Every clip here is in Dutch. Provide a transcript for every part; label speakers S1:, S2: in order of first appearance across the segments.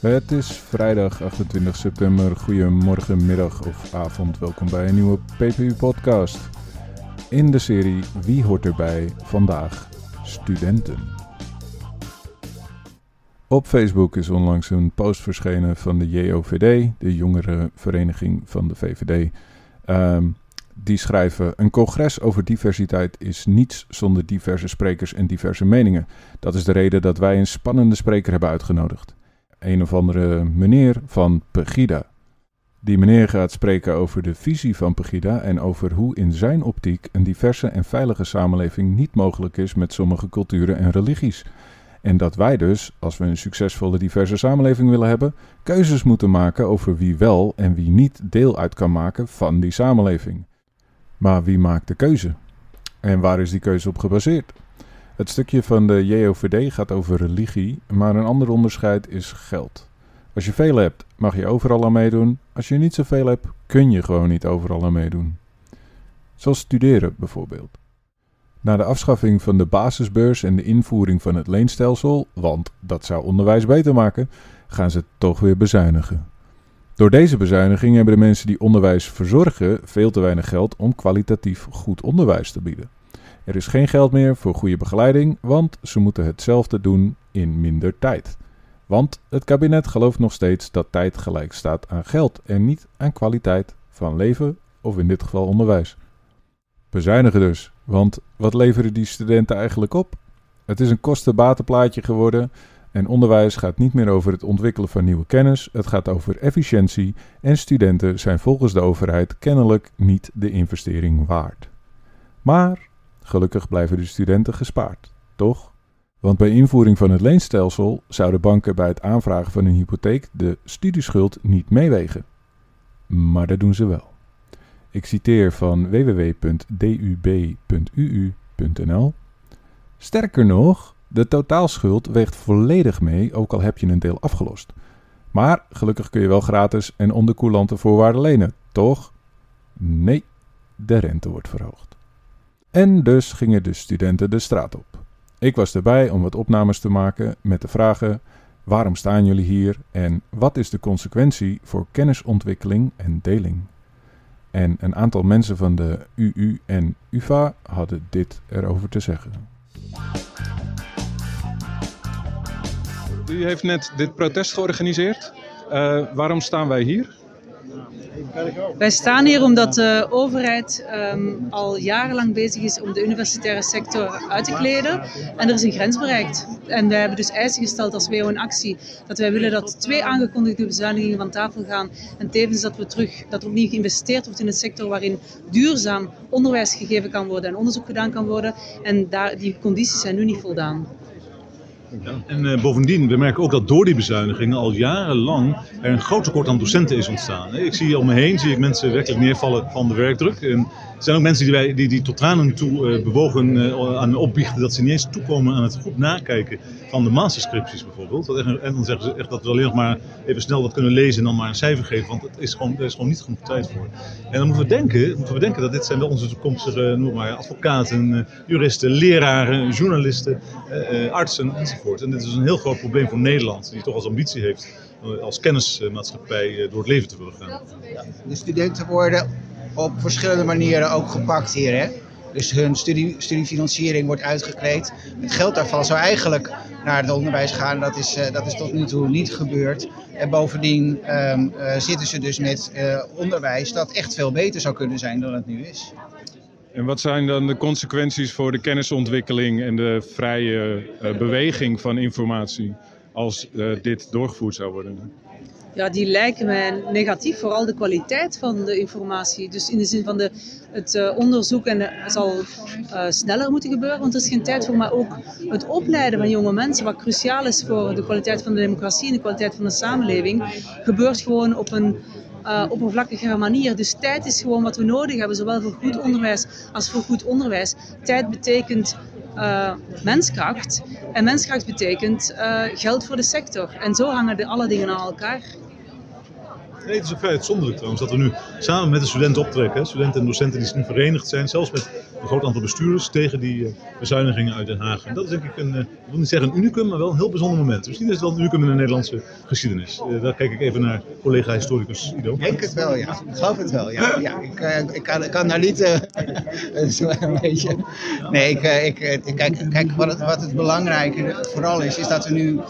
S1: Het is vrijdag 28 september. Goedemorgen, middag of avond. Welkom bij een nieuwe PPU-podcast. In de serie Wie hoort erbij? Vandaag studenten. Op Facebook is onlangs een post verschenen van de JOVD, de jongerenvereniging van de VVD. Ehm, die schrijven: Een congres over diversiteit is niets zonder diverse sprekers en diverse meningen. Dat is de reden dat wij een spannende spreker hebben uitgenodigd een of andere meneer van Pegida. Die meneer gaat spreken over de visie van Pegida en over hoe in zijn optiek een diverse en veilige samenleving niet mogelijk is met sommige culturen en religies. En dat wij dus, als we een succesvolle diverse samenleving willen hebben, keuzes moeten maken over wie wel en wie niet deel uit kan maken van die samenleving. Maar wie maakt de keuze? En waar is die keuze op gebaseerd? Het stukje van de JOVD gaat over religie, maar een ander onderscheid is geld. Als je veel hebt, mag je overal aan meedoen. Als je niet zoveel hebt, kun je gewoon niet overal aan meedoen. Zoals studeren bijvoorbeeld. Na de afschaffing van de basisbeurs en de invoering van het leenstelsel, want dat zou onderwijs beter maken, gaan ze toch weer bezuinigen. Door deze bezuiniging hebben de mensen die onderwijs verzorgen veel te weinig geld om kwalitatief goed onderwijs te bieden. Er is geen geld meer voor goede begeleiding, want ze moeten hetzelfde doen in minder tijd. Want het kabinet gelooft nog steeds dat tijd gelijk staat aan geld en niet aan kwaliteit van leven of in dit geval onderwijs. Bezuinigen dus, want wat leveren die studenten eigenlijk op? Het is een kostenbatenplaatje geworden en onderwijs gaat niet meer over het ontwikkelen van nieuwe kennis, het gaat over efficiëntie en studenten zijn volgens de overheid kennelijk niet de investering waard. Maar Gelukkig blijven de studenten gespaard, toch? Want bij invoering van het leenstelsel zouden banken bij het aanvragen van een hypotheek de studieschuld niet meewegen. Maar dat doen ze wel. Ik citeer van www.dub.uu.nl. Sterker nog, de totaalschuld weegt volledig mee, ook al heb je een deel afgelost. Maar gelukkig kun je wel gratis en onder coulante voorwaarden lenen, toch? Nee, de rente wordt verhoogd. En dus gingen de studenten de straat op. Ik was erbij om wat opnames te maken met de vragen: waarom staan jullie hier en wat is de consequentie voor kennisontwikkeling en deling? En een aantal mensen van de UU en UVA hadden dit erover te zeggen. U heeft net dit protest georganiseerd. Uh, waarom staan wij hier?
S2: Wij staan hier omdat de overheid um, al jarenlang bezig is om de universitaire sector uit te kleden. En er is een grens bereikt. En wij hebben dus eisen gesteld als WO in actie dat wij willen dat twee aangekondigde bezuinigingen van tafel gaan. En tevens dat we terug, dat er opnieuw geïnvesteerd wordt in een sector waarin duurzaam onderwijs gegeven kan worden en onderzoek gedaan kan worden. En daar, die condities zijn nu niet voldaan.
S3: En uh, bovendien, we merken ook dat door die bezuinigingen al jarenlang er een groot tekort aan docenten is ontstaan. Ik zie om me heen zie ik mensen werkelijk neervallen van de werkdruk. En er zijn ook mensen die, wij, die, die tot tranen toe uh, bewogen uh, aan opbiechten dat ze niet eens toekomen aan het goed nakijken van de masterscripties bijvoorbeeld. Dat en dan zeggen ze echt dat we alleen nog maar even snel wat kunnen lezen en dan maar een cijfer geven, want het is gewoon, er is gewoon niet genoeg tijd voor. En dan moeten we denken, moeten we denken dat dit zijn wel onze toekomstige noem maar, advocaten, juristen, leraren, journalisten, artsen enzovoort. En dit is een heel groot probleem voor Nederland, die toch als ambitie heeft als kennismaatschappij door het leven te willen gaan. Ja,
S4: de studenten worden op verschillende manieren ook gepakt hier. Hè? Dus hun studie, studiefinanciering wordt uitgekleed. Het geld daarvan zou eigenlijk naar het onderwijs gaan. Dat is, uh, dat is tot nu toe niet gebeurd. En bovendien um, uh, zitten ze dus met uh, onderwijs dat echt veel beter zou kunnen zijn dan het nu is.
S1: En wat zijn dan de consequenties voor de kennisontwikkeling en de vrije beweging van informatie als dit doorgevoerd zou worden?
S2: Ja, die lijken mij negatief, vooral de kwaliteit van de informatie. Dus in de zin van de, het uh, onderzoek en de, zal uh, sneller moeten gebeuren, want er is geen tijd voor. Maar ook het opleiden van jonge mensen, wat cruciaal is voor de kwaliteit van de democratie en de kwaliteit van de samenleving, gebeurt gewoon op een uh, oppervlakkige manier. Dus tijd is gewoon wat we nodig hebben, zowel voor goed onderwijs als voor goed onderwijs. Tijd betekent uh, menskracht en menskracht betekent geld voor de sector. En zo hangen de alle dingen aan elkaar.
S3: Nee, het is ook vrij uitzonderlijk trouwens dat we nu samen met de studenten optrekken. Studenten en docenten die verenigd zijn, zelfs met een groot aantal bestuurders tegen die uh, bezuinigingen uit Den Haag. En dat is denk ik een, uh, ik wil niet zeggen een unicum, maar wel een heel bijzonder moment. Misschien is het wel een unicum in de Nederlandse geschiedenis. Uh, daar kijk ik even naar collega-historicus Ido.
S4: Ik denk het wel, ja. Ik geloof het wel, ja. ja ik, ik, kan, daar niet zo een beetje... Nee, ik, ik, kijk, kijk wat, wat het belangrijke vooral is, is dat we nu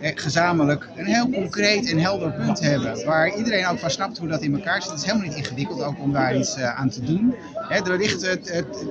S4: gezamenlijk een heel concreet en helder punt hebben. Waar iedereen ook van snapt hoe dat in elkaar zit. Het is helemaal niet ingewikkeld ook om daar iets uh, aan te doen. Er ligt uh,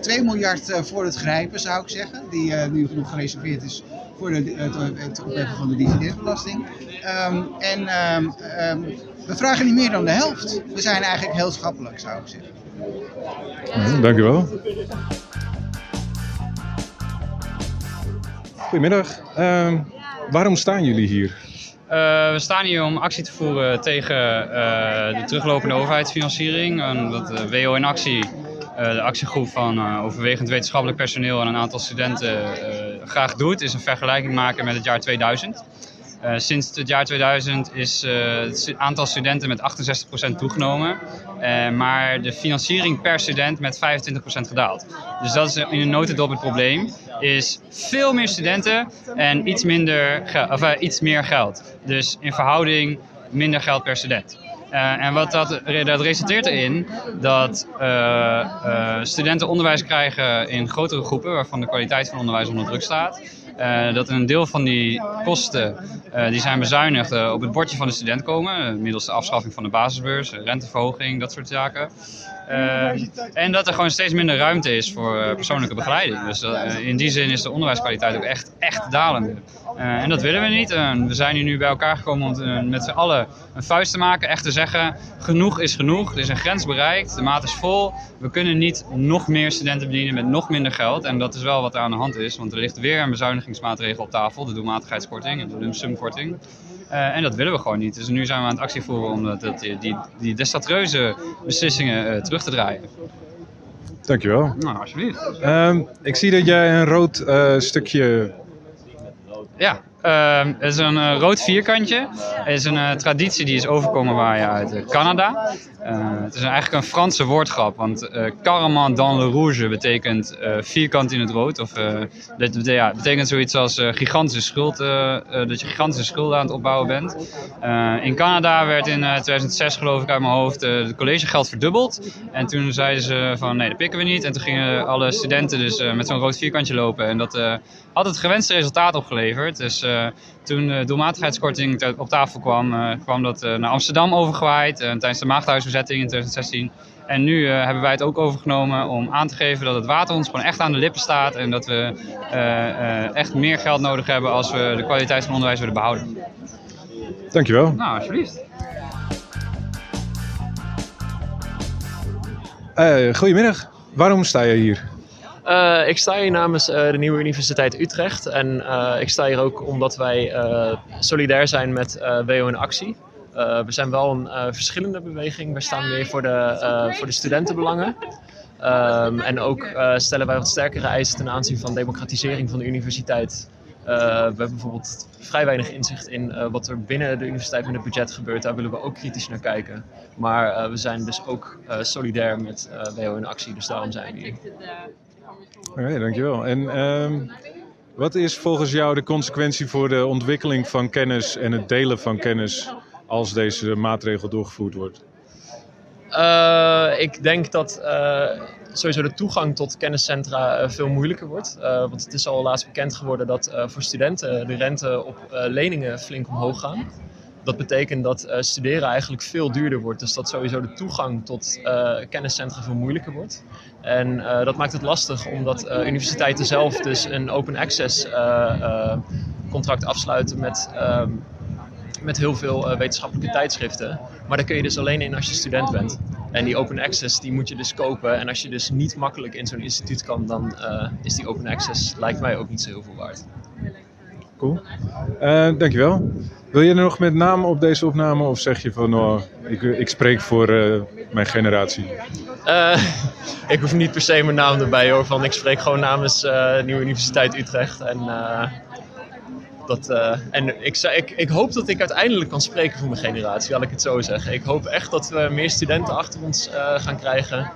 S4: 2 miljard uh, voor het grijpen, zou ik zeggen. Die nu nog gereserveerd is voor het, opheffen van de dividendbelasting. Um, en um, um, we vragen niet meer dan de helft. We zijn eigenlijk heel schappelijk, zou ik zeggen.
S1: Dank u wel. Goedemiddag. Waarom staan jullie hier?
S5: Uh, we staan hier om actie te voeren tegen uh, de teruglopende overheidsfinanciering. Dat de WO in actie, de actiegroep van overwegend wetenschappelijk personeel en een aantal studenten graag doet, is een vergelijking maken met het jaar 2000. Uh, sinds het jaar 2000 is het aantal studenten met 68% toegenomen, maar de financiering per student met 25% gedaald. Dus dat is in een notendop het probleem. Is veel meer studenten en iets, minder of, iets meer geld. Dus in verhouding minder geld per student. en wat dat, dat resulteert erin dat studenten onderwijs krijgen in grotere groepen, waarvan de kwaliteit van onderwijs onder druk staat. Uh, dat een deel van die kosten uh, die zijn bezuinigd uh, op het bordje van de student komen. middels de afschaffing van de basisbeurs, renteverhoging, dat soort zaken. en dat er gewoon steeds minder ruimte is voor persoonlijke begeleiding. Dus in die zin is de onderwijskwaliteit ook echt, echt dalende. En dat willen we niet. we zijn hier nu bij elkaar gekomen om met z'n allen een vuist te maken. Echt te zeggen, genoeg is genoeg. Er is een grens bereikt. De maat is vol. We kunnen niet nog meer studenten bedienen met nog minder geld. En dat is wel wat er aan de hand is. Want er ligt weer een bezuinigingsmaatregel op tafel. De doelmatigheidskorting en de lumsumkorting. En dat willen we gewoon niet. Dus nu zijn we aan het actie voeren om dat, dat, die, die, die desastreuze beslissingen terug te draaien.
S1: Dankjewel.
S5: Nou, alsjeblieft.
S1: Um, ik zie dat jij een rood uh, stukje...
S5: Het is een uh, rood vierkantje. Is een uh, traditie die is overkomen waaien uit Canada. het is eigenlijk een Franse woordgrap, want Caramel dans le rouge betekent vierkant in het rood. Of dat ja, betekent zoiets als gigantische schuld, dat je gigantische schulden aan het opbouwen bent. in Canada werd in 2006 geloof ik uit mijn hoofd het collegegeld verdubbeld. En toen zeiden ze van nee, dat pikken we niet. En toen gingen alle studenten dus met zo'n rood vierkantje lopen. En dat had het gewenste resultaat opgeleverd. Dus toen de doelmatigheidskorting op tafel kwam, uh, kwam dat naar Amsterdam overgewaaid tijdens de Maagdhuisbezetting in 2016. En nu hebben wij het ook overgenomen om aan te geven dat het water ons gewoon echt aan de lippen staat. En dat we echt meer geld nodig hebben als we de kwaliteit van onderwijs willen behouden.
S1: Dankjewel.
S5: Nou, alsjeblieft.
S1: goedemiddag. Waarom sta je hier?
S6: Uh, ik sta hier namens uh, de Nieuwe Universiteit Utrecht. En uh, ik sta hier ook omdat wij solidair zijn met WO in Actie. we zijn wel een verschillende beweging. We staan weer voor de, voor de studentenbelangen. Um, en ook stellen wij wat sterkere eisen ten aanzien van democratisering van de universiteit. we hebben bijvoorbeeld vrij weinig inzicht in wat er binnen de universiteit met het budget gebeurt. Daar willen we ook kritisch naar kijken. Maar we zijn dus ook solidair met WO in Actie. Dus daarom zijn we hier.
S1: Oké, dankjewel. En um, wat is volgens jou de consequentie voor de ontwikkeling van kennis en het delen van kennis als deze maatregel doorgevoerd wordt?
S6: Uh, ik denk dat uh, sowieso de toegang tot kenniscentra uh, veel moeilijker wordt. want het is al laatst bekend geworden dat voor studenten de rente op leningen flink omhoog gaan dat betekent dat uh, studeren eigenlijk veel duurder wordt. Dus dat sowieso de toegang tot uh, kenniscentra veel moeilijker wordt. En uh, dat maakt het lastig omdat universiteiten zelf dus een open access contract afsluiten met, ehm, met heel veel wetenschappelijke tijdschriften. Maar daar kun je dus alleen in als je student bent. En die open access die moet je dus kopen. En als je dus niet makkelijk in zo'n instituut kan, dan is die open access lijkt mij ook niet zo heel veel waard.
S1: Cool. dankjewel. Wil je er nog met naam op deze opname of zeg je van oh, ik, ik spreek voor uh, mijn generatie?
S6: Uh, ik hoef niet per se mijn naam erbij hoor. Van, ik spreek gewoon namens uh, Nieuwe Universiteit Utrecht. En dat, en ik, ik, ik hoop dat ik uiteindelijk kan spreken voor mijn generatie, laat ik het zo zeggen. Ik hoop echt dat we meer studenten achter ons gaan krijgen.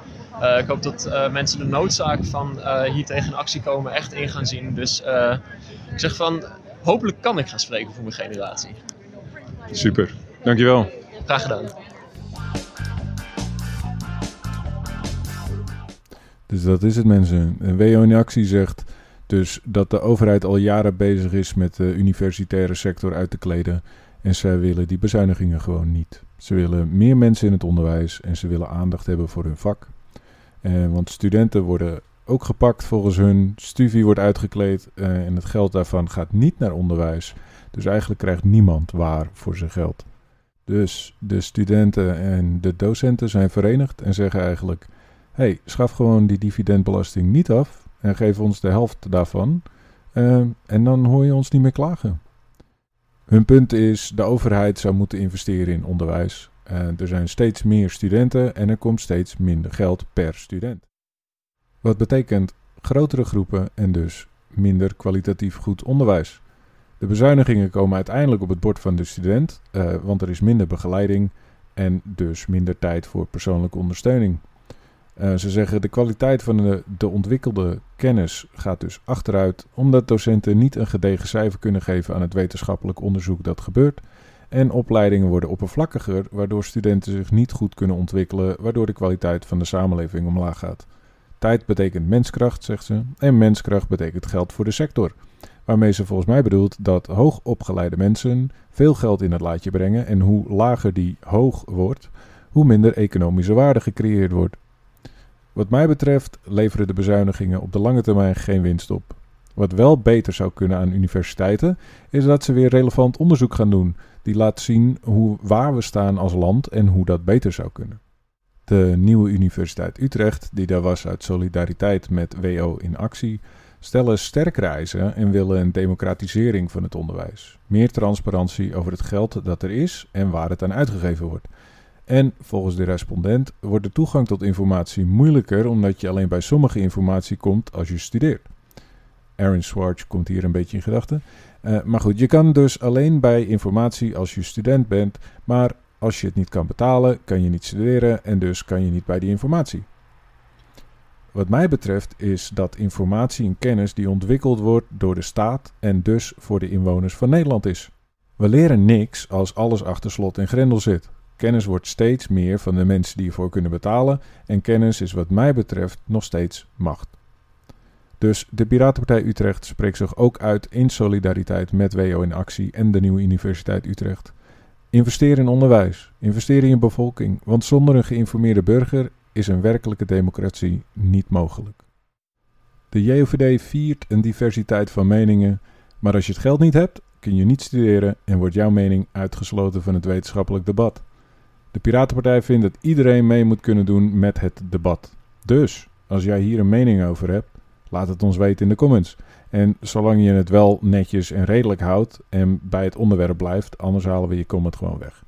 S6: Ik hoop dat mensen de noodzaak van hier tegen actie komen echt in gaan zien. Dus ik zeg van, hopelijk kan ik gaan spreken voor mijn generatie.
S1: Super, dankjewel.
S6: Graag gedaan.
S1: Dus dat is het mensen. WO in actie zegt dus dat de overheid al jaren bezig is met de universitaire sector uit te kleden. En zij willen die bezuinigingen gewoon niet. Ze willen meer mensen in het onderwijs en ze willen aandacht hebben voor hun vak. Eh, want studenten worden ook gepakt volgens hun. Studie wordt uitgekleed eh, en het geld daarvan gaat niet naar onderwijs. Dus eigenlijk krijgt niemand waar voor zijn geld. Dus de studenten en de docenten zijn verenigd en zeggen eigenlijk: hey, schaf gewoon die dividendbelasting niet af en geef ons de helft daarvan. Uh, en dan hoor je ons niet meer klagen. Hun punt is, de overheid zou moeten investeren in onderwijs. Uh, er zijn steeds meer studenten en er komt steeds minder geld per student. Wat betekent grotere groepen en dus minder kwalitatief goed onderwijs. De bezuinigingen komen uiteindelijk op het bord van de student, uh, want er is minder begeleiding en dus minder tijd voor persoonlijke ondersteuning. Uh, ze zeggen de kwaliteit van de, de, ontwikkelde kennis gaat dus achteruit, omdat docenten niet een gedegen cijfer kunnen geven aan het wetenschappelijk onderzoek dat gebeurt. En opleidingen worden oppervlakkiger, waardoor studenten zich niet goed kunnen ontwikkelen, waardoor de kwaliteit van de samenleving omlaag gaat. Tijd betekent menskracht, zegt ze, en menskracht betekent geld voor de sector. Waarmee ze volgens mij bedoelt dat hoogopgeleide mensen veel geld in het laadje brengen en hoe lager die hoog wordt, hoe minder economische waarde gecreëerd wordt. Wat mij betreft leveren de bezuinigingen op de lange termijn geen winst op. Wat wel beter zou kunnen aan universiteiten, is dat ze weer relevant onderzoek gaan doen, die laat zien hoe, waar we staan als land en hoe dat beter zou kunnen. De nieuwe Universiteit Utrecht, die daar was uit solidariteit met WO in actie, stellen sterkere eisen en willen een democratisering van het onderwijs. Meer transparantie over het geld dat er is en waar het aan uitgegeven wordt. En volgens de respondent wordt de toegang tot informatie moeilijker omdat je alleen bij sommige informatie komt als je studeert. Aaron Swartz komt hier een beetje in gedachten. Uh, maar goed, je kan dus alleen bij informatie als je student bent, maar als je het niet kan betalen, kan je niet studeren en dus kan je niet bij die informatie. Wat mij betreft is dat informatie en kennis die ontwikkeld wordt door de staat en dus voor de inwoners van Nederland is. We leren niks als alles achter slot en grendel zit. Kennis wordt steeds meer van de mensen die ervoor kunnen betalen en kennis is wat mij betreft nog steeds macht. Dus de Piratenpartij Utrecht spreekt zich ook uit in solidariteit met WO in actie en de nieuwe Universiteit Utrecht. Investeer in onderwijs, investeer in je bevolking, want zonder een geïnformeerde burger is een werkelijke democratie niet mogelijk. De JOVD viert een diversiteit van meningen, maar als je het geld niet hebt, kun je niet studeren en wordt jouw mening uitgesloten van het wetenschappelijk debat. De Piratenpartij vindt dat iedereen mee moet kunnen doen met het debat. Dus, als jij hier een mening over hebt, laat het ons weten in de comments. En zolang je het wel netjes en redelijk houdt en bij het onderwerp blijft, anders halen we je comment gewoon weg.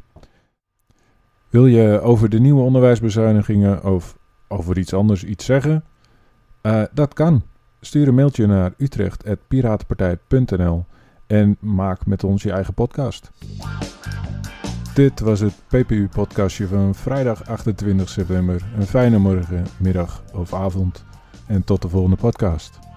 S1: Wil je over de nieuwe onderwijsbezuinigingen of over iets anders iets zeggen? Uh, dat kan. Stuur een mailtje naar utrecht.piratenpartij.nl en maak met ons je eigen podcast. Dit was het PPU-podcastje van vrijdag 28 september. Een fijne morgen, middag of avond. En tot de volgende podcast.